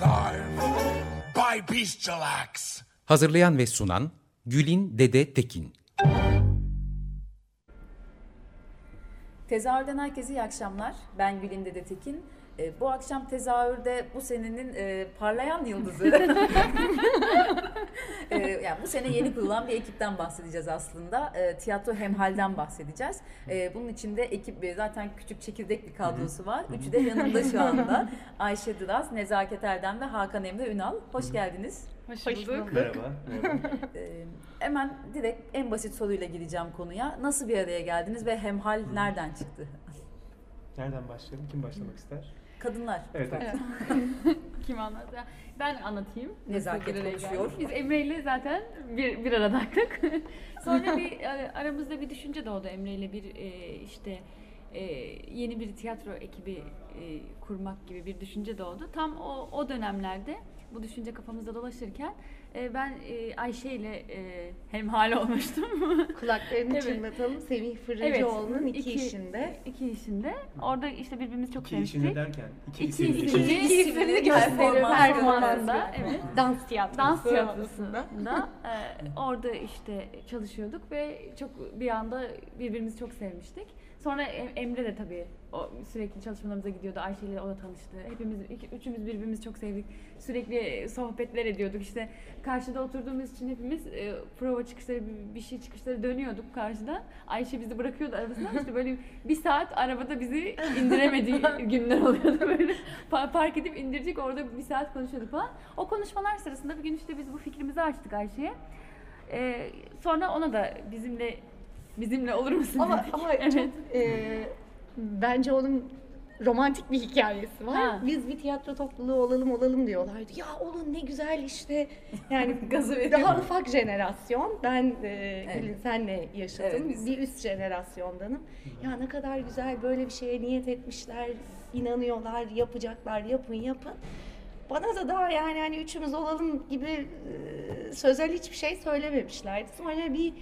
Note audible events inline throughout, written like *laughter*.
By. Hazırlayan ve sunan Gülin Dede Tekin. Tezahürden herkese iyi akşamlar. Ben Gülin Dede Tekin. E, bu akşam tezahürde bu senenin e, parlayan yıldızı. *laughs* e, yani bu sene yeni kurulan bir ekipten bahsedeceğiz aslında. E, tiyatro Hemhal'den bahsedeceğiz. E, bunun içinde ekip e, zaten küçük çekirdek bir kadrosu var. Üçü de yanımda şu anda. *laughs* Ayşe Dıraz, Nezaket Erdem ve Hakan Emre Ünal. Hoş geldiniz. Hoş bulduk. Merhaba. merhaba. E, hemen direkt en basit soruyla gireceğim konuya. Nasıl bir araya geldiniz ve Hemhal nereden çıktı? Nereden başlayalım? Kim başlamak ister? Kadınlar. Evet. Evet. *laughs* Kim anlat? Ya Ben anlatayım. Nezaket konuşuyor. Biz Emre ile zaten bir, bir aradaydık. *laughs* Sonra bir *laughs* e, aramızda bir düşünce doğdu Emre ile bir e, işte e, yeni bir tiyatro ekibi e, kurmak gibi bir düşünce doğdu. Tam o, o dönemlerde bu düşünce kafamızda dolaşırken e, ben e, Ayşe ile e, hemhal olmuştum. *laughs* Kulaklarını Evet. çınlatalım. Semih Fırıncıoğlu'nun iki, iki- işinde. iki işinde. Orada işte birbirimizi çok İki sevmiştik. işini derken iki, İki isimli işini. İki isimli gösteriyor. Performansında, evet. Dans tiyatrosu. Dans tiyatrosunda e, orada işte çalışıyorduk ve çok bir anda birbirimizi çok sevmiştik. Sonra Em- Emre de tabii o sürekli çalışmalarımıza gidiyordu. Ayşe ile o da tanıştı. Hepimiz iki, üçümüz birbirimizi çok sevdik. Sürekli sohbetler ediyorduk. İşte karşıda oturduğumuz için hepimiz e, prova çıkışları bir, şey çıkışları dönüyorduk karşıda. Ayşe bizi bırakıyordu arabasına. İşte böyle bir saat arabada bizi indiremediği *laughs* günler oluyordu böyle. Pa- Park edip indirecek orada bir saat konuşuyorduk falan. O konuşmalar sırasında bir gün işte biz bu fikrimizi açtık Ayşe'ye. Ee, sonra ona da bizimle bizimle olur musun Ama, ama *laughs* evet. çok, e, bence onun romantik bir hikayesi var. Ha. Biz bir tiyatro topluluğu olalım olalım diyorlardı. Ya olun ne güzel işte. Yani *laughs* Gazı veriyor. daha ufak jenerasyon. Ben e, Evet. Gülün senle yaşadım. Evet, biz- Bir üst jenerasyondanım. Ya ne kadar güzel böyle bir şeye niyet etmişler, inanıyorlar, yapacaklar, yapın yapın. Bana da daha yani hani üçümüz olalım gibi e, sözel hiçbir şey söylememişlerdi. Sonra bir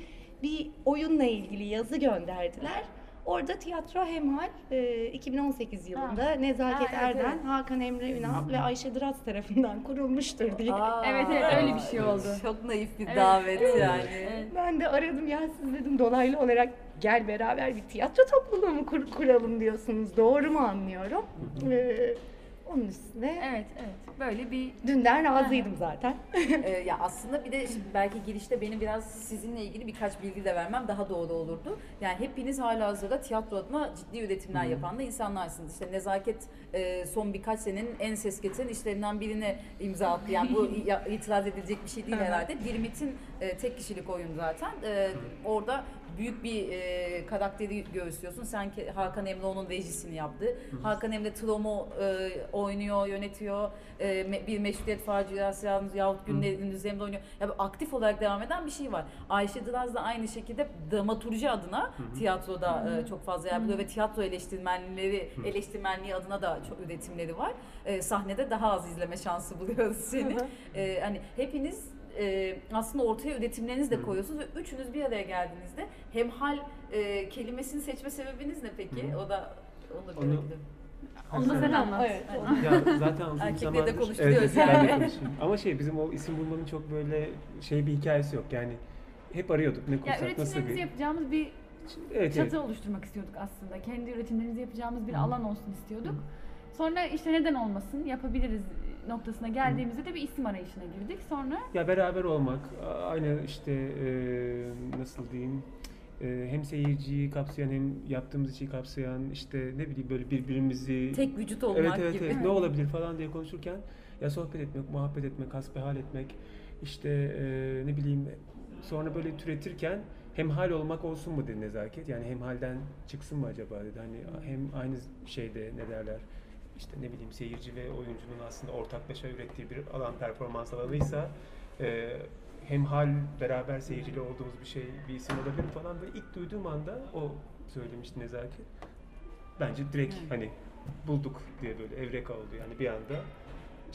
bir oyunla ilgili yazı gönderdiler. Orada tiyatro hemhal e, 2018 yılında Ha. Nezaket Ha, evet, Erden, evet. Hakan Emre Ünal ve Ayşe Dıraz tarafından *laughs* kurulmuştur diye. Aa, Evet, evet, öyle bir şey oldu. *laughs* Çok naif bir Evet. davet yani. Evet. Ben de aradım ya siz dedim dolaylı olarak gel beraber bir tiyatro topluluğu mu kur- kuralım diyorsunuz. Doğru mu anlıyorum? Ee, onun üstüne Evet, evet. Böyle bir dünden razıydım zaten. *laughs* Ee, ya aslında bir de şimdi belki girişte benim biraz sizinle ilgili birkaç bilgi de vermem daha doğru olurdu. Yani hepiniz hala hazırda tiyatro adına ciddi üretimler yapan da insanlarsınız. İşte Nezaket e, son birkaç senenin en ses getiren işlerinden birine imza attı. Yani bu *laughs* ya- itiraz edilecek bir şey değil herhalde. Dirmit'in e, tek kişilik oyun zaten. E, orada büyük bir e, karakteri göğüslüyorsun. Sen Hakan Emre onun rejisini yaptı. Hakan Emre Tromo e, oynuyor, yönetiyor. E, me- bir meşrutiyet faciası yalnız yahut günlerin üzerinde oynuyor. Ya böyle aktif olarak devam eden bir şey var. Ayşe Dıraz da aynı şekilde dramaturji adına tiyatroda e, çok fazla yer buluyor ve tiyatro eleştirmenleri eleştirmenliği adına da çok üretimleri var. E, sahnede daha az izleme şansı buluyoruz seni. E, hani hepiniz e, aslında ortaya üretimlerinizi de koyuyorsunuz ve üçünüz bir araya geldiğinizde hemhal e, kelimesini seçme sebebiniz ne peki? O da onu da Onu- da sen anlat. Evet. Ya zaten uzun Erkekleri de zamandır... konuşturuyoruz evet, de yani. Ama şey bizim o isim bulmanın çok böyle şey bir hikayesi yok. Yani hep arıyorduk ne Ya kursak nasıl üretimlerimizi bir... yapacağımız bir Evet, çatı evet. oluşturmak istiyorduk aslında. Kendi üretimlerimizi yapacağımız bir alan olsun istiyorduk. Sonra işte neden olmasın yapabiliriz noktasına geldiğimizde de bir isim arayışına girdik. Sonra Ya beraber olmak, a- aynı işte e, nasıl diyeyim, e, hem seyirciyi kapsayan hem yaptığımız işi kapsayan işte ne bileyim böyle birbirimizi Tek vücut olmak evet, evet, gibi. evet, ne *laughs* olabilir falan diye konuşurken ya sohbet etmek, muhabbet etmek, hasbihal etmek işte e, ne bileyim sonra böyle türetirken hemhal olmak olsun mu dedi nezaket yani hemhalden çıksın mı acaba dedi hani hem aynı şeyde ne derler işte ne bileyim seyirci ve oyuncunun aslında ortaklaşa ürettiği bir alan performans alanıysa e, hem hal beraber seyirciyle olduğumuz bir şey bir isim olabilir falan böyle ilk duyduğum anda o söylemişti Nezaket. Bence direkt hani bulduk diye böyle evreka oldu yani bir anda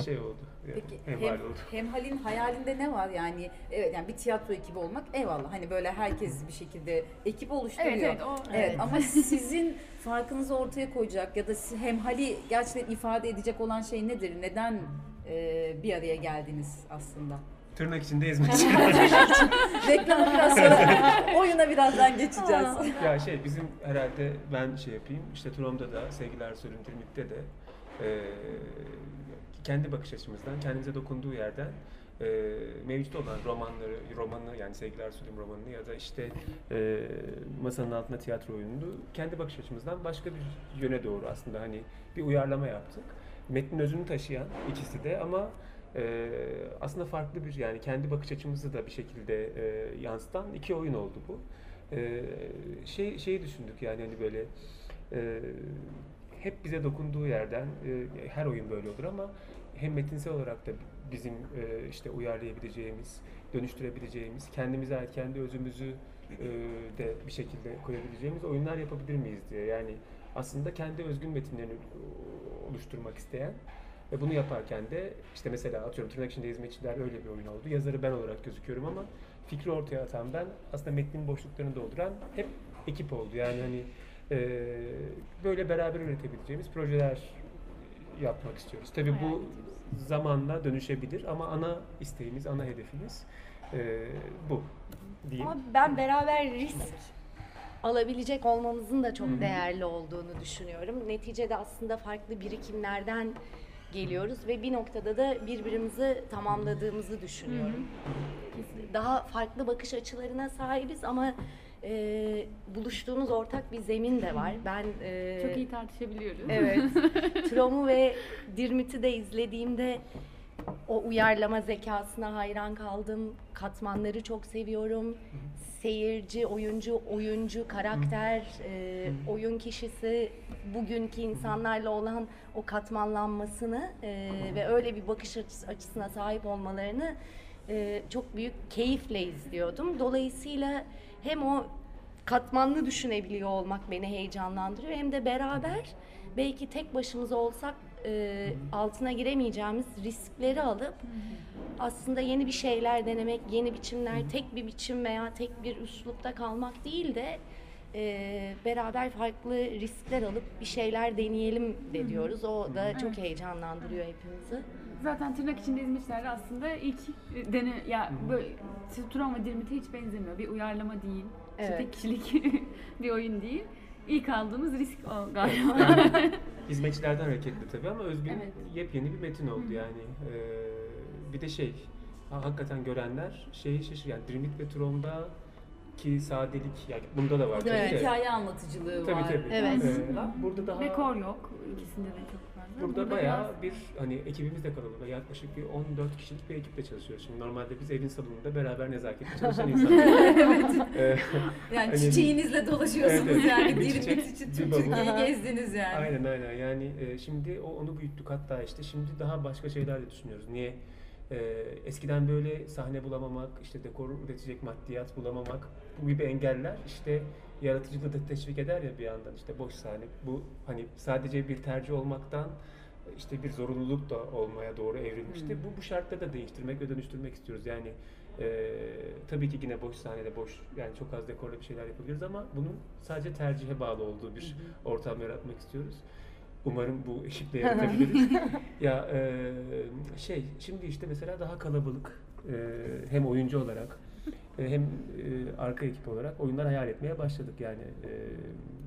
şey oldu. Yani Peki hemhal hem, oldu. Hemhal'in hayalinde ne var yani evet yani bir tiyatro ekibi olmak eyvallah hani böyle herkes bir şekilde ekip oluşturuyor. Evet evet o Evet, Evet. ama sizin farkınızı ortaya koyacak ya da si- hemhali gerçekten ifade edecek olan şey nedir? Neden e, bir araya geldiniz aslında? Tırnak içinde ezmeci. *laughs* Reklama biraz sonra oyuna birazdan geçeceğiz. ya şey bizim herhalde ben şey yapayım işte Trom'da da sevgiler Dirmit'te de e, kendi bakış açımızdan kendimize dokunduğu yerden e, mevcut olan romanları, romanı yani sevgiler söyleyeyim romanını ya da işte e, masanın altında tiyatro oyununu kendi bakış açımızdan başka bir yöne doğru aslında hani bir uyarlama yaptık. Metnin özünü taşıyan ikisi de ama e, aslında farklı bir yani kendi bakış açımızı da bir şekilde e, yansıtan iki oyun oldu bu. E, şey şeyi düşündük yani hani böyle e, hep bize dokunduğu yerden e, her oyun böyle olur ama hem metinsel olarak da bizim e, işte uyarlayabileceğimiz, dönüştürebileceğimiz, kendimize ait kendi özümüzü e, de bir şekilde koyabileceğimiz oyunlar yapabilir miyiz diye. Yani aslında kendi özgün metinlerini oluşturmak isteyen ve bunu yaparken de işte mesela atıyorum tırnak içinde hizmetçiler öyle bir oyun oldu. Yazarı ben olarak gözüküyorum ama fikri ortaya atan ben aslında metnin boşluklarını dolduran hep ekip oldu. Yani hani e, böyle beraber üretebileceğimiz projeler yapmak istiyoruz. Tabii bu zamanla dönüşebilir ama ana isteğimiz, ana hedefimiz e, bu diyeyim. Ama ben beraber risk alabilecek olmamızın da çok Hı hı. değerli olduğunu düşünüyorum. Neticede aslında farklı birikimlerden geliyoruz ve bir noktada da birbirimizi tamamladığımızı düşünüyorum. Daha farklı bakış açılarına sahibiz ama e, buluştuğumuz ortak bir zemin de var. Ben e, çok iyi tartışabiliyoruz. Evet. *laughs* Trom'u ve Dirmit'i de izlediğimde o uyarlama zekasına hayran kaldım. Katmanları çok seviyorum. Seyirci, oyuncu, oyuncu, karakter, e, oyun kişisi, bugünkü insanlarla olan o katmanlanmasını e, ve öyle bir bakış açısı- açısına sahip olmalarını e, çok büyük keyifle izliyordum. Dolayısıyla hem o katmanlı düşünebiliyor olmak beni heyecanlandırıyor hem de beraber belki tek başımıza olsak e, altına giremeyeceğimiz riskleri alıp aslında yeni bir şeyler denemek, yeni biçimler, tek bir biçim veya tek bir üslupta kalmak değil de e, beraber farklı riskler alıp bir şeyler deneyelim de diyoruz. O da çok heyecanlandırıyor hepimizi. Zaten tırnak içinde hizmetçiler aslında ilk dene ya böyle ve Dirmit'e hiç benzemiyor. Bir uyarlama değil. işte Evet. tek kişilik *laughs* bir oyun değil. İlk aldığımız risk o *laughs* galiba. Hizmetçilerden hareketli tabii ama özgün Evet. yepyeni bir metin oldu yani. Ee, bir de şey, ha- hakikaten görenler şeyi şaşır yani Drimit ve Trom'da ki sadelik yani bunda da var Burada tabii hikaye anlatıcılığı Tabii var. tabii. Evet. Ee, burada daha Dekor yok. İkisinde de çok Burada, biraz- bayağı bir hani ekibimiz de kalabalık. Yaklaşık bir 14 kişilik bir ekiple çalışıyoruz. Şimdi normalde biz evin salonunda beraber nezaketli çalışan *laughs* insanlar. evet. *laughs* Yani Hani- çiçeğinizle dolaşıyorsunuz Evet, evet. yani. Bir çiçek, için bir tüm. Türkiye'yi gezdiniz yani. aynen aynen. Yani e, şimdi o onu büyüttük hatta işte şimdi daha başka şeyler de düşünüyoruz. Niye? E, eskiden böyle sahne bulamamak, işte dekor üretecek maddiyat bulamamak bu gibi engeller işte yaratıcılığı da teşvik eder ya bir yandan işte boş sahne. Bu hani sadece bir tercih olmaktan işte bir zorunluluk da olmaya doğru evrilmişti. Bu bu şartları da değiştirmek ve dönüştürmek istiyoruz. Yani e, tabii ki yine boş sahnede boş yani çok az dekorla bir şeyler yapabiliriz ama bunun sadece tercihe bağlı olduğu bir ortam yaratmak istiyoruz. Umarım bu eşikle yaratabiliriz. *laughs* ya e, şey şimdi işte mesela daha kalabalık e, hem oyuncu olarak hem e, arka ekip olarak oyunlar hayal etmeye başladık yani e,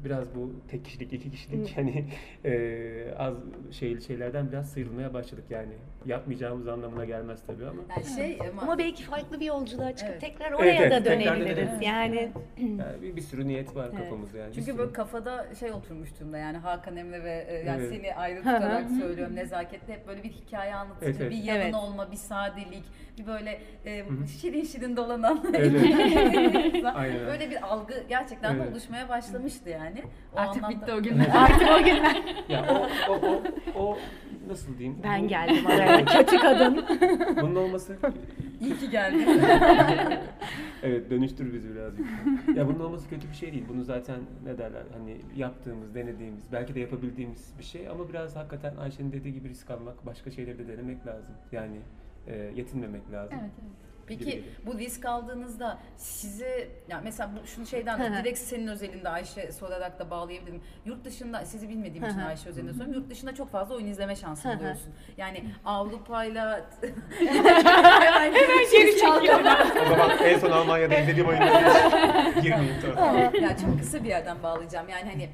biraz bu tek kişilik iki kişilik hani e, az şey şeylerden biraz sıyrılmaya başladık yani yapmayacağımız anlamına gelmez tabii ama Yani şey ama, Ama belki farklı bir yolculuğa çıkıp Evet. tekrar oraya evet, da tekrar dönebiliriz. dönebiliriz. Yani *clears throat* yani bir, bir sürü niyet var Evet. kafamızda yani. Çünkü böyle kafada şey oturmuş durumda yani Hakan Emre ve e, yani Evet. seni ayrı tutarak söylüyorum nezaketle hep böyle bir hikaye anlatıcı, Evet, evet. bir yalın Evet. olma, bir sadelik, bir böyle e, şirin şirin dolanan Evet, *laughs* evet. *laughs* Aynen. Böyle bir algı gerçekten de Evet. oluşmaya başlamıştı yani. O Artık anlamda- bitti o günler. Artık o *laughs* günler. Ya o, o, o, o nasıl diyeyim? Ben Bu- geldim araya. Kötü kadın. *laughs* Bunun olması İyi ki geldin. evet dönüştür bizi birazcık. ya bunun olması kötü bir şey değil. Bunu zaten ne derler hani yaptığımız, denediğimiz, belki de yapabildiğimiz bir şey ama biraz hakikaten Ayşe'nin dediği gibi risk almak, başka şeyleri de denemek lazım. Yani e, yetinmemek lazım. Evet, evet. Peki Gibi. bu risk aldığınızda sizi ya mesela bu şunu şeyden direkt senin özelinde Ayşe sorarak da bağlayabilirim. Yurt dışında sizi bilmediğim için. Ayşe özelinde soruyorum. Yurt dışında çok fazla oyun izleme şansı buluyorsun. Yani Avrupa'yla *laughs* Geri çaldım. o zaman en son Almanya'da izlediğim oyunlara *laughs* girmeyeyim tamam. ya çok kısa bir yerden bağlayacağım. Yani hani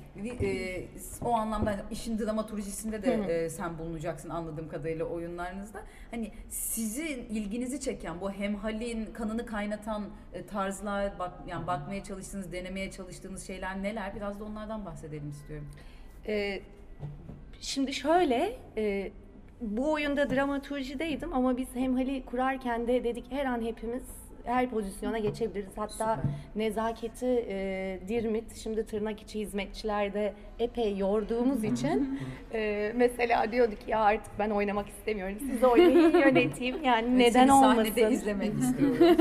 e, o anlamda hani işin dramaturjisinde de e, sen bulunacaksın anladığım kadarıyla oyunlarınızda. Hani sizin ilginizi çeken bu hemhalin kanını kaynatan e, tarzlar bak yani bakmaya çalıştığınız, denemeye çalıştığınız şeyler neler? Biraz da onlardan bahsedelim istiyorum. Ee, şimdi şöyle, e, bu oyunda dramaturjideydim ama biz hemhali kurarken de dedik her an hepimiz her pozisyona geçebiliriz. Hatta nezaketi e, dirmit, şimdi tırnak içi hizmetçilerde epey yorduğumuz için e, mesela diyorduk ya artık ben oynamak istemiyorum. Siz *laughs* oynayın yöneteyim yani neden Seni olmasın. sahnede izlemek istiyorum.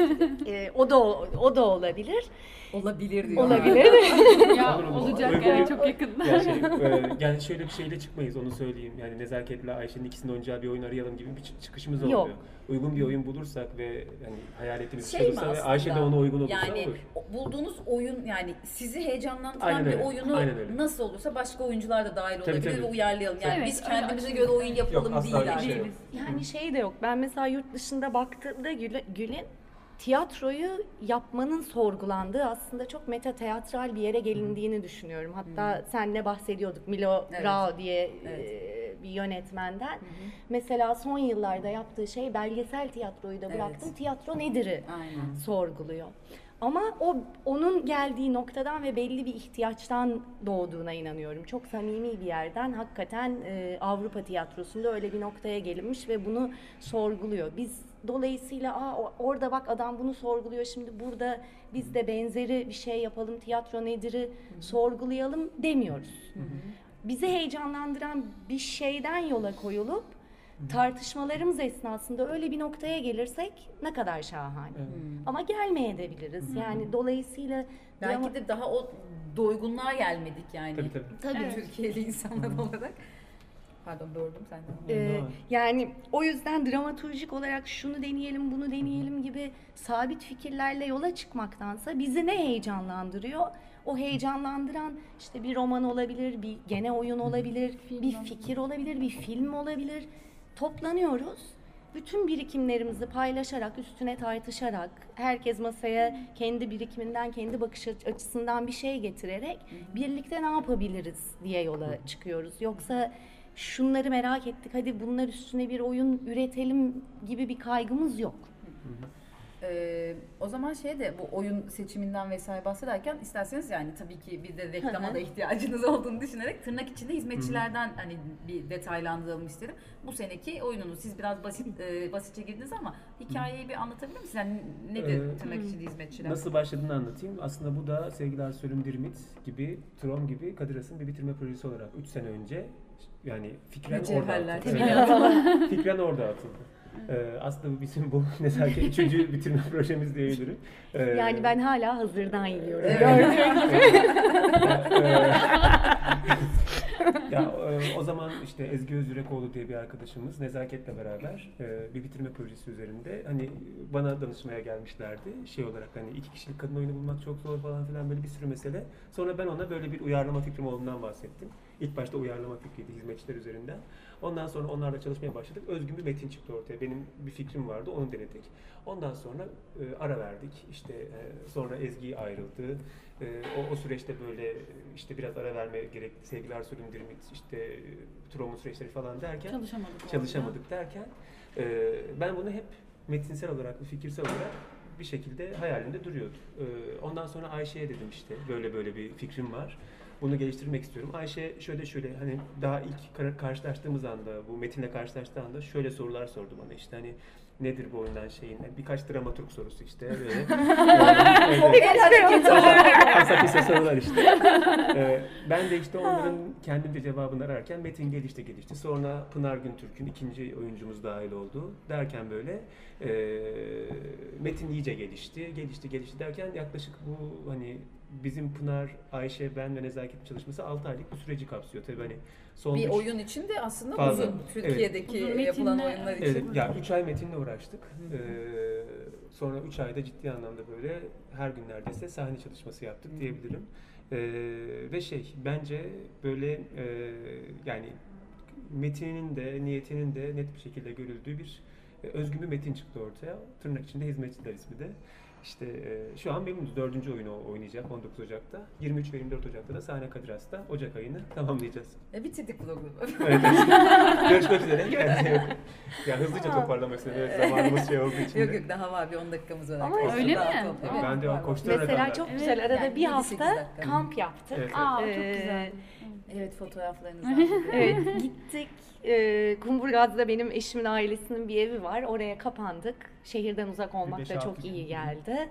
E, o da o da olabilir. Olabilir diyor. Olabilir. *laughs* *laughs* ya Olur mu? olacak Uygun yani bir- çok yakında. Ya şey, e, yani şöyle bir şeyle çıkmayız onu söyleyeyim. Yani nezaketle Ayşe'nin ikisinin oynayacağı bir oyun arayalım gibi bir çı- çıkışımız Yok. olmuyor. Uygun bir oyun bulursak ve hani hayal ettiğimiz bir Şey olursa ve? Ayşe de ona uygun olursa yani olur. bulduğunuz oyun yani sizi heyecanlandıran Aynen bir öyle, oyunu aynen öyle. nasıl olursa başka oyuncular da dahil Tabii, olabilir tabii. ve uyarlayalım. Yani Evet, biz kendimize göre oyun yapalım Yok, değil şey yok. Yani şey de yok. Ben mesela yurt dışında baktığımda Gül- Gül'ün tiyatroyu yapmanın sorgulandığı aslında çok meta teatral bir yere gelindiğini düşünüyorum. Hatta senle bahsediyorduk Milo Evet. Rao diye Evet. e, bir yönetmenden. Mesela son yıllarda yaptığı şey belgesel tiyatroyu da Evet. bıraktım. Tiyatro nedir'i Aynen. sorguluyor. Ama o onun geldiği noktadan ve belli bir ihtiyaçtan doğduğuna inanıyorum. Çok samimi bir yerden hakikaten e, Avrupa tiyatrosunda öyle bir noktaya gelinmiş ve bunu sorguluyor. Biz dolayısıyla Aa, orada bak adam bunu sorguluyor şimdi burada biz de benzeri bir şey yapalım tiyatro nedir'i sorgulayalım demiyoruz. Bizi heyecanlandıran bir şeyden yola koyulup tartışmalarımız esnasında öyle bir noktaya gelirsek ne kadar şahane. Ama gelmeyebiliriz. Yani dolayısıyla Belki drama- de daha o doygunluğa gelmedik yani. Tabii tabii. Tabii. Evet. Türkiye'li insanlar olarak. Pardon böldüm senden. Ee, yani o yüzden dramaturjik olarak şunu deneyelim, bunu deneyelim gibi sabit fikirlerle yola çıkmaktansa bizi ne heyecanlandırıyor? O heyecanlandıran işte bir roman olabilir, bir gene oyun olabilir, bir fikir olabilir, bir film olabilir. Toplanıyoruz. Bütün birikimlerimizi paylaşarak, üstüne tartışarak, herkes masaya kendi birikiminden, kendi bakış aç- açısından bir şey getirerek birlikte ne yapabiliriz diye yola çıkıyoruz. Yoksa şunları merak ettik, hadi bunlar üstüne bir oyun üretelim gibi bir kaygımız yok. Ee, o zaman şey de bu oyun seçiminden vesaire bahsederken isterseniz yani tabii ki bir de reklama da ihtiyacınız *laughs* olduğunu düşünerek tırnak içinde hizmetçilerden hani bir detaylandıralım isterim. Bu seneki oyununuz siz biraz basit *laughs* e, basitçe girdiniz ama hikayeyi bir anlatabilir misiniz? Yani nedir Ee, tırnak içinde hizmetçiler? Nasıl başladığını anlatayım. Aslında bu da sevgili Arsölüm Dirmit gibi, Trom gibi Kadir Has'ın bir bitirme projesi olarak 3 sene önce yani fikren orada atıldı. Evet. *laughs* fikren orada atıldı. Ee, aslında bu bizim bu *laughs* nezaket üçüncü bitirme *laughs* projemiz diyebilirim. Ee, Yani ben hala hazırdan yiyorum. Evet. Gördüğün gibi. *laughs* ya e, o zaman işte Ezgi Özürekoğlu diye bir arkadaşımız nezaketle beraber e, bir bitirme projesi üzerinde hani bana danışmaya gelmişlerdi. Şey olarak hani iki kişilik kadın oyunu bulmak çok zor falan filan böyle bir sürü mesele. Sonra ben ona böyle bir uyarlama fikrim olduğundan bahsettim. İlk başta uyarlama fikriydi hizmetçiler üzerinden. Ondan sonra onlarla çalışmaya başladık. Özgün bir metin çıktı ortaya. Benim bir fikrim vardı, onu denedik. Ondan sonra e, ara verdik. İşte e, sonra Ezgi ayrıldı. E, o, o süreçte böyle işte biraz ara verme gerekti. Sevgiler süründürmek, işte e, Trom'un süreçleri falan derken Çalışamadık. orada. çalışamadık derken e, ben bunu hep metinsel olarak, fikirsel olarak bir şekilde hayalimde duruyordu. E, ondan sonra Ayşe'ye dedim işte böyle böyle bir fikrim var. Bunu geliştirmek istiyorum. Ayşe şöyle şöyle hani daha ilk kar- karşılaştığımız anda bu metinle karşılaştığı anda şöyle sorular sordu bana işte hani nedir bu oyundan şeyin? Birkaç dramaturg sorusu işte. Böyle. *laughs* Kısa sorular işte. *laughs* Ee, ben de işte onların kendimce cevabını ararken Metin gelişti gelişti. Sonra Pınar Güntürk'ün ikinci oyuncumuz dahil oldu. Derken böyle e, Metin iyice gelişti. Gelişti gelişti derken yaklaşık bu hani bizim Pınar, Ayşe, ben ve Nezaket çalışması 6 aylık bir süreci kapsıyor. Tabii hani son Bir üç- oyun için de aslında Fazla. uzun. Türkiye'deki Uzun yapılan metinle- oyunlar için. Evet, ya 3 ay metinle uğraştık. Ee, sonra 3 ayda ciddi anlamda böyle her gün neredeyse sahne çalışması yaptık diyebilirim. Ee, ve şey bence böyle e, yani metinin de niyetinin de net bir şekilde görüldüğü bir e, özgün bir metin çıktı ortaya. Tırnak içinde hizmetçiler ismi de. İşte e, şu an memnunuz. Dördüncü oyunu oynayacak 19 Ocak'ta. 23 ve 24 Ocak'ta da sahne Kadir Has'ta Ocak ayını tamamlayacağız. E, bitirdik programı. Evet. *laughs* Görüşmek üzere. Kendinize iyi bakın. Ya hızlıca toparlamak istedim. Evet, zamanımız şey olduğu için. yok de. yok daha var bir 10 dakikamız var. Ama arkadaşlar. öyle Daha mi? çok- Aa, Ben de var, o var. koştura Mesela çok Evet. güzel. Arada Yani bir 7-8 hafta dakika. kamp yaptık. Evet, evet. Aa çok Ee, güzel. Evet fotoğraflarınız var. *laughs* Evet gittik. Ee, Kumburgaz'da benim eşimin ailesinin bir evi var. Oraya kapandık. Şehirden uzak olmak da çok iyi geldi.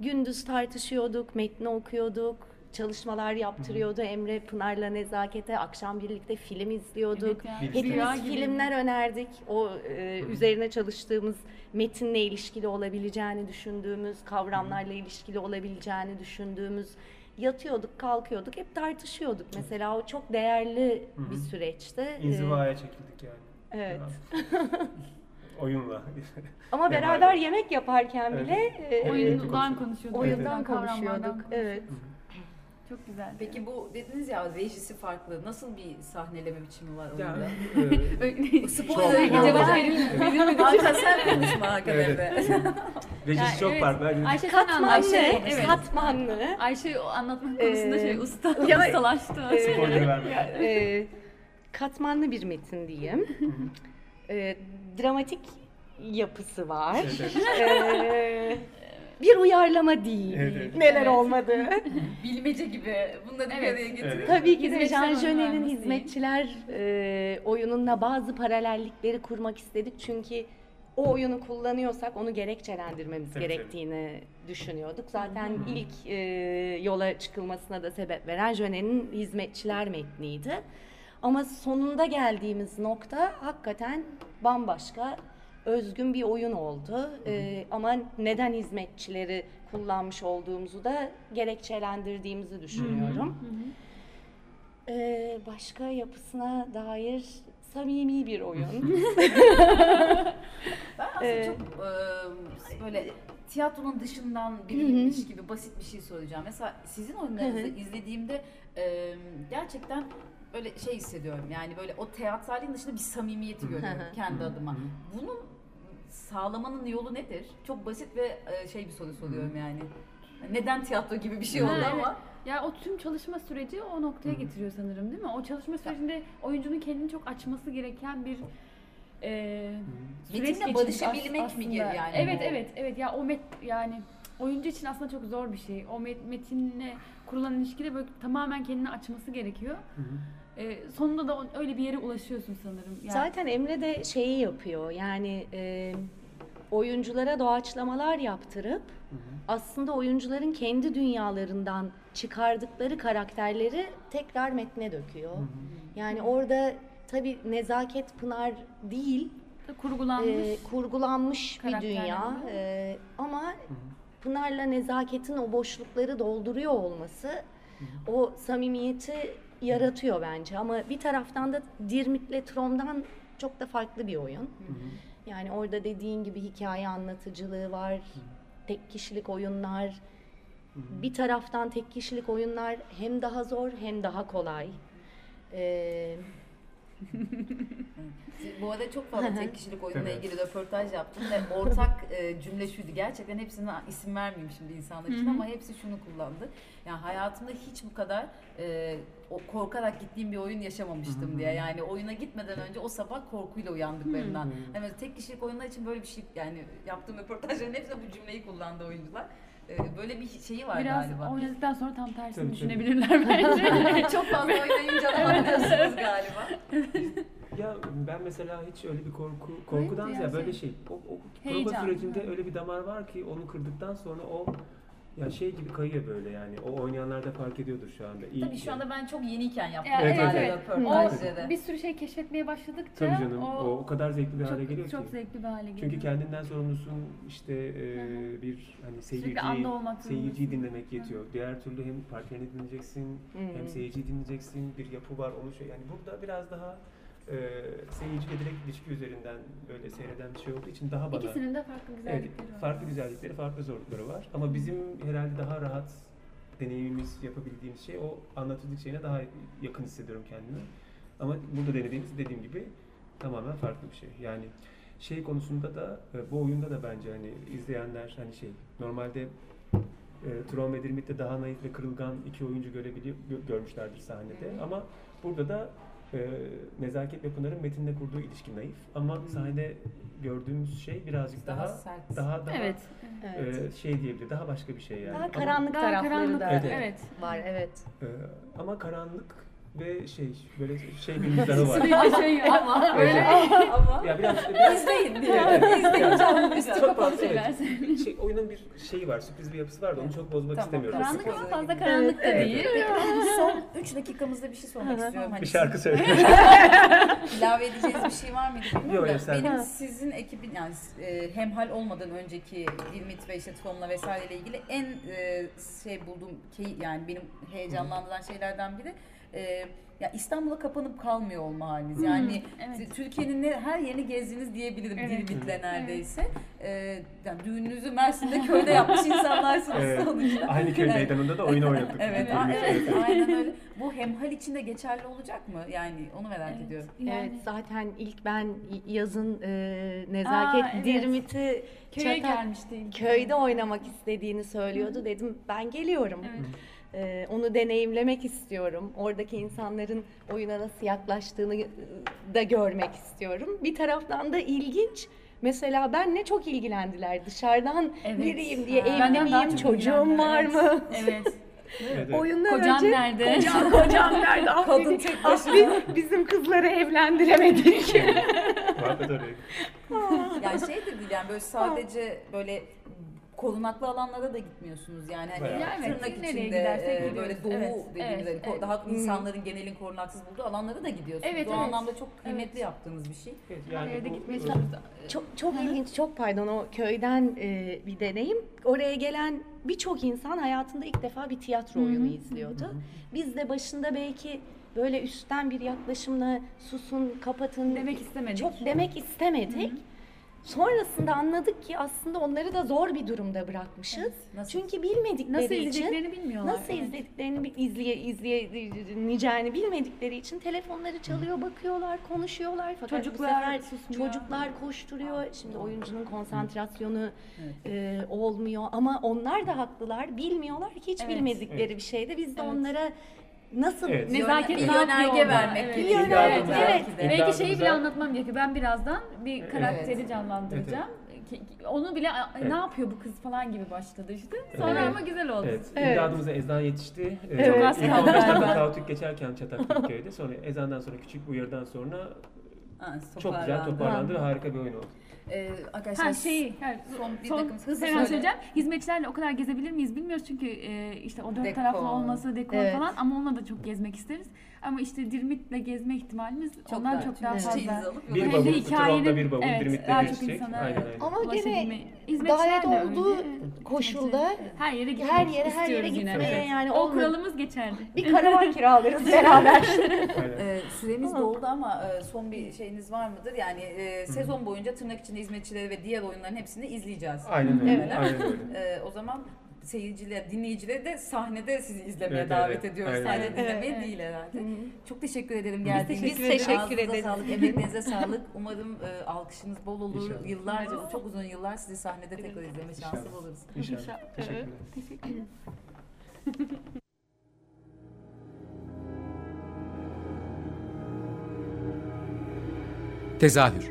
Gündüz tartışıyorduk, metni okuyorduk, çalışmalar yaptırıyordu Emre Pınar'la Nezakete. Akşam birlikte film izliyorduk. Evet ya, Hepimiz gibi. filmler önerdik. O e, üzerine çalıştığımız metinle ilişkili olabileceğini düşündüğümüz, kavramlarla ilişkili olabileceğini düşündüğümüz yatıyorduk, kalkıyorduk, hep tartışıyorduk. Mesela o çok değerli bir süreçti. Ee, İnzivaya çekildik yani. Evet. *laughs* Oyunla. Ama Beraber. yemek yaparken Evet. bile e, Oyundan konuşuyorduk. oyundan konuşuyorduk. Evet. Çok güzel. Peki bu dediniz ya rejisi farklı. Nasıl bir sahneleme biçimi var Ya, oyunda? e, Spoiler Çok- cevap Çok- verilmedi. Hakan sen konuşma Hakan Evet. Emre. *laughs* rejisi Yani çok evet. farklı. Ayşe Katmanlı. Ayşe, evet. katmanlı. Ayşe o anlatmak konusunda Ee, şey usta, *laughs* ya- ustalaştı. Ee, Spoiler verme. e, katmanlı bir metin diyeyim. E, dramatik yapısı var. Evet, evet. E, bir uyarlama değil. Evet, evet. Neler Evet. olmadı. *laughs* Bilmece gibi bunları bir Evet. araya getiriyor. Evet. Tabii ki de Hizmetçiler Jean Genet'in hizmetçiler e, oyununla bazı paralellikleri kurmak istedik. Çünkü o oyunu kullanıyorsak onu gerekçelendirmemiz Tabii, gerektiğini düşünüyorduk. Zaten ilk e, yola çıkılmasına da sebep veren Jönet'in hizmetçiler metniydi. Ama sonunda geldiğimiz nokta hakikaten bambaşka, özgün bir oyun oldu. E, ama neden hizmetçileri kullanmış olduğumuzu da gerekçelendirdiğimizi düşünüyorum. Ee, başka yapısına dair samimi bir oyun. *laughs* Ben aslında Ee, çok e, böyle tiyatronun dışından bilinmiş gibi basit bir şey soracağım. Mesela sizin oyunlarınızı izlediğimde e, gerçekten böyle şey hissediyorum. Yani böyle o teatralin dışında bir samimiyeti görüyorum kendi adıma. Bunun sağlamanın yolu nedir? Çok basit ve e, şey bir soru soruyorum yani. Neden tiyatro gibi bir şey oldu ama Ya o tüm çalışma süreci o noktaya getiriyor sanırım değil mi? O çalışma sürecinde oyuncunun kendini çok açması gereken bir e, süreç Metinle barışabilmek mi geri yani Evet bu? evet evet ya o met yani oyuncu için aslında çok zor bir şey. O met, metinle kurulan ilişkide böyle tamamen kendini açması gerekiyor. E, sonunda da öyle bir yere ulaşıyorsun sanırım. Yani, Zaten Emre de şeyi yapıyor. Yani e, oyunculara doğaçlamalar yaptırıp aslında oyuncuların kendi dünyalarından çıkardıkları karakterleri tekrar metne döküyor. Yani orada tabii nezaket Pınar değil, kurgulanmış. e, kurgulanmış bir dünya. E, ama Pınar'la nezaketin o boşlukları dolduruyor olması o samimiyeti yaratıyor bence ama bir taraftan da Dirmit'le Trom'dan çok da farklı bir oyun. Yani orada dediğin gibi hikaye anlatıcılığı var, tek kişilik oyunlar. Bir taraftan tek kişilik oyunlar hem daha zor hem daha kolay. Ee, *laughs* Bu arada çok fazla tek kişilik oyunla ilgili röportaj yaptım ve ortak e, cümle şuydu. Gerçekten hepsine isim vermeyeyim şimdi insanlar için ama hepsi şunu kullandı. Yani hayatımda hiç bu kadar e, korkarak gittiğim bir oyun yaşamamıştım diye. Yani oyuna gitmeden önce o sabah korkuyla uyandıklarından. Böyle tek kişilik oyunlar için böyle bir şey yani yaptığım röportajların hepsinde bu cümleyi kullandı oyuncular. E, böyle bir şeyi var Biraz galiba. oynadıktan sonra tam tersini Tabii, tabii. düşünebilirler bence. *laughs* çok fazla oynayınca da anlıyorsunuz galiba. Ya ben mesela hiç öyle bir korku korkudan ya ziyade böyle şey- şey o, o Heyecan. prova sürecinde öyle bir damar var ki onu kırdıktan sonra o ya şey gibi kayıyor böyle yani. O oynayanlar da fark ediyordur şu anda. İyi Tabii şu anda ben çok yeniyken yaptım. Ya, Evet, Evet, evet. O bir sürü şey keşfetmeye başladıkça Tabii canım. O, o kadar zevkli bir hale çok, geliyor çok ki. zevkli bir hale geliyor. Çünkü kendinden sorumlusun işte e, Hı hı. bir hani Sürekli seyirciyi, dinlemek yetiyor. Diğer türlü hem partnerini dinleyeceksin hem seyirciyi dinleyeceksin. Bir yapı var onu şey yani burada biraz daha e, seyirciyle direkt ilişki üzerinden böyle seyreden bir şey olduğu için daha bana İkisinin de farklı evet, güzellikleri var. farklı güzellikleri, farklı zorlukları var. Ama bizim herhalde daha rahat deneyimimiz, yapabildiğimiz şey o anlatıcılık şeyine daha yakın hissediyorum kendimi. Ama burada denediğimiz dediğim gibi tamamen farklı bir şey. Yani şey konusunda da e, bu oyunda da bence hani izleyenler hani şey normalde e, Tron ve Dirmit'te daha naif ve kırılgan iki oyuncu görebiliyor gö- görmüşlerdir sahnede. Ama burada da e, Nezaket ve Pınar'ın Metin'le kurduğu ilişki naif ama sahnede gördüğümüz şey birazcık Daha daha sert. daha daha Evet. Evet. e, şey diyebilir daha başka bir şey yani. Daha Ama- karanlık Daha tarafları karanlık. da Evet. Evet. var evet. e, ama karanlık ve şey böyle şey bir mizahı var. Sürekli şey Ama böyle ama ya biraz, biraz *laughs* izleyin diye. Evet. İzleyin canlı üstü çok fazla şeyler. evet. şey, oyunun bir şeyi var, sürpriz bir yapısı var da onu çok bozmak Tamam, istemiyorum. Karanlık ama fazla karanlık da değil. Son 3 dakikamızda bir şey sormak istiyorum. Hani Bir şarkı söyle. *laughs* ilave edeceğiniz bir şey var mıydı bilmiyorum Yok, da benim sizin ekibin yani e, hemhal olmadan önceki Dilmit ve işte Tom'la vesaireyle ilgili en e, şey bulduğum yani benim heyecanlandıran şeylerden biri e, ya İstanbul'a kapanıp kalmıyor olma haliniz. Yani evet. Türkiye'nin her yerini gezdiniz diyebilirim Evet. Dilmit'le neredeyse. E, yani düğününüzü Mersin'de köyde yapmış insanlarsınız *laughs* Evet. sonuçta. Aynı köy Evet. meydanında da oyun oynadık. *laughs* Evet, a- evet, aynen öyle. Bu hemhal için de geçerli olacak mı? Yani onu merak Evet. ediyorum. Yani Evet zaten ilk ben yazın e, nezaket Aa, evet. Dirmit'i köye Çatal- gelmişti. köyde oynamak istediğini söylüyordu. Dedim ben geliyorum. Evet. Ee, onu deneyimlemek istiyorum. Oradaki insanların oyuna nasıl yaklaştığını e, da görmek istiyorum. Bir taraftan da ilginç. Mesela benle çok ilgilendiler. Dışarıdan Evet. biriyim diye Ha. evli miyim, çocuğum var mı? Evet. *laughs* Evet. Oyundan Kocam önce nerede? kocam, *laughs* kocam nerede? Ah, Kadın tek ah, başına. biz- bizim kızları evlendiremedik. Muhabbet oraya. Yani şey de değil yani böyle sadece böyle korunaklı alanlara da gitmiyorsunuz yani hani Bayağı. tırnak nereye içinde gidersek e, gidiyoruz. böyle doğu Evet, dediğimiz evet, hani ko- evet. daha insanların genelin korunaksız bulduğu alanlara da gidiyorsunuz. Evet, o evet. anlamda çok kıymetli Evet. yaptığınız bir şey. Evet, Her yere de bu- gitmeye çalışıyoruz. Çok çok ilginç, çok pardon o köyden e, bir deneyim. Oraya gelen birçok insan hayatında ilk defa bir tiyatro oyunu izliyordu. Biz de başında belki böyle üstten bir yaklaşımla susun, kapatın Demek istemedik. Çok demek istemedik. Sonrasında anladık ki aslında onları da zor bir durumda bırakmışız. Nasıl? Çünkü bilmedikleri Nasıl için izlediklerini bilmiyorlar. Nasıl Evet. izlediklerini, izleye, izleyeceğini bilmedikleri için telefonları çalıyor, bakıyorlar, konuşuyorlar. Fakat bu Çocuklar sefer susmuyor. çocuklar koşturuyor. Şimdi oyuncunun konsantrasyonu e, olmuyor ama onlar da haklılar. Bilmiyorlar ki hiç Evet. bilmedikleri Evet. bir şeyde. Biz de Evet. onlara nasıl Evet. Nezaket Bir ne yapıyor yönerge vermek Evet. gibi. Bir yönerge, Evet, evet. belki de. Belki İddiamıza- şeyi bile anlatmam gerekiyor. Ben birazdan bir karakteri Evet. canlandıracağım. Ki- ki- Onu bile "A- Evet. ne yapıyor bu kız falan gibi başladı işte. Sonra Evet. ama güzel oldu. Evet, Evet. imdadımıza ezan yetişti. Ee. Çok az İlk kaldı 15 dakika galiba. kaotik geçerken Çataklık köyde. Sonra ezandan sonra küçük bir uyarıdan sonra Ha, çok güzel toparlandı. toparlandı ve harika bir oyun oldu. Ee, arkadaşlar Ha şeyi, yani son bir son, dakika hızlı söyle. söyleyeceğim. Hizmetçilerle o kadar gezebilir miyiz bilmiyoruz çünkü e, işte o dört Dekor. taraflı olması, dekor Evet. falan ama onunla da çok gezmek isteriz. Ama işte Dirmit'le gezme ihtimalimiz ondan daha- çok daha fazla. Bir bavul, hikayenin- Tron'da bir bavul, evet, Dirmit'te daha bir çok insana, Aynen aynen. Ama gene öyle. olduğu. Koşulda her yere gitmek her yere her yere yine. gitmeye Evet. yani o olmadı. kuralımız geçerli. bir karavan *laughs* kiralarız beraber. Ee, süremiz doldu ama e, son bir şeyiniz var mıdır? Yani e, sezon boyunca tırnak içinde hizmetçileri ve diğer oyunların hepsini izleyeceğiz. Aynen öyle. Evet. Aynen öyle. Ee, o zaman seyirciler, dinleyicileri de sahnede sizi izlemeye Evet, davet evet. ediyoruz. Aynen. Sahnede Evet, dinlemeye evet. değil herhalde. Çok teşekkür ederim geldiğiniz için. ederiz. Teşekkür ederiz. sağlık, emeklerinize sağlık. Umarım e, alkışınız bol olur. İnşallah. Yıllarca, çok uzun yıllar sizi sahnede tekrar izleme şansı İnşallah. buluruz. İnşallah. Teşekkürler. Teşekkür ederim. Tezahür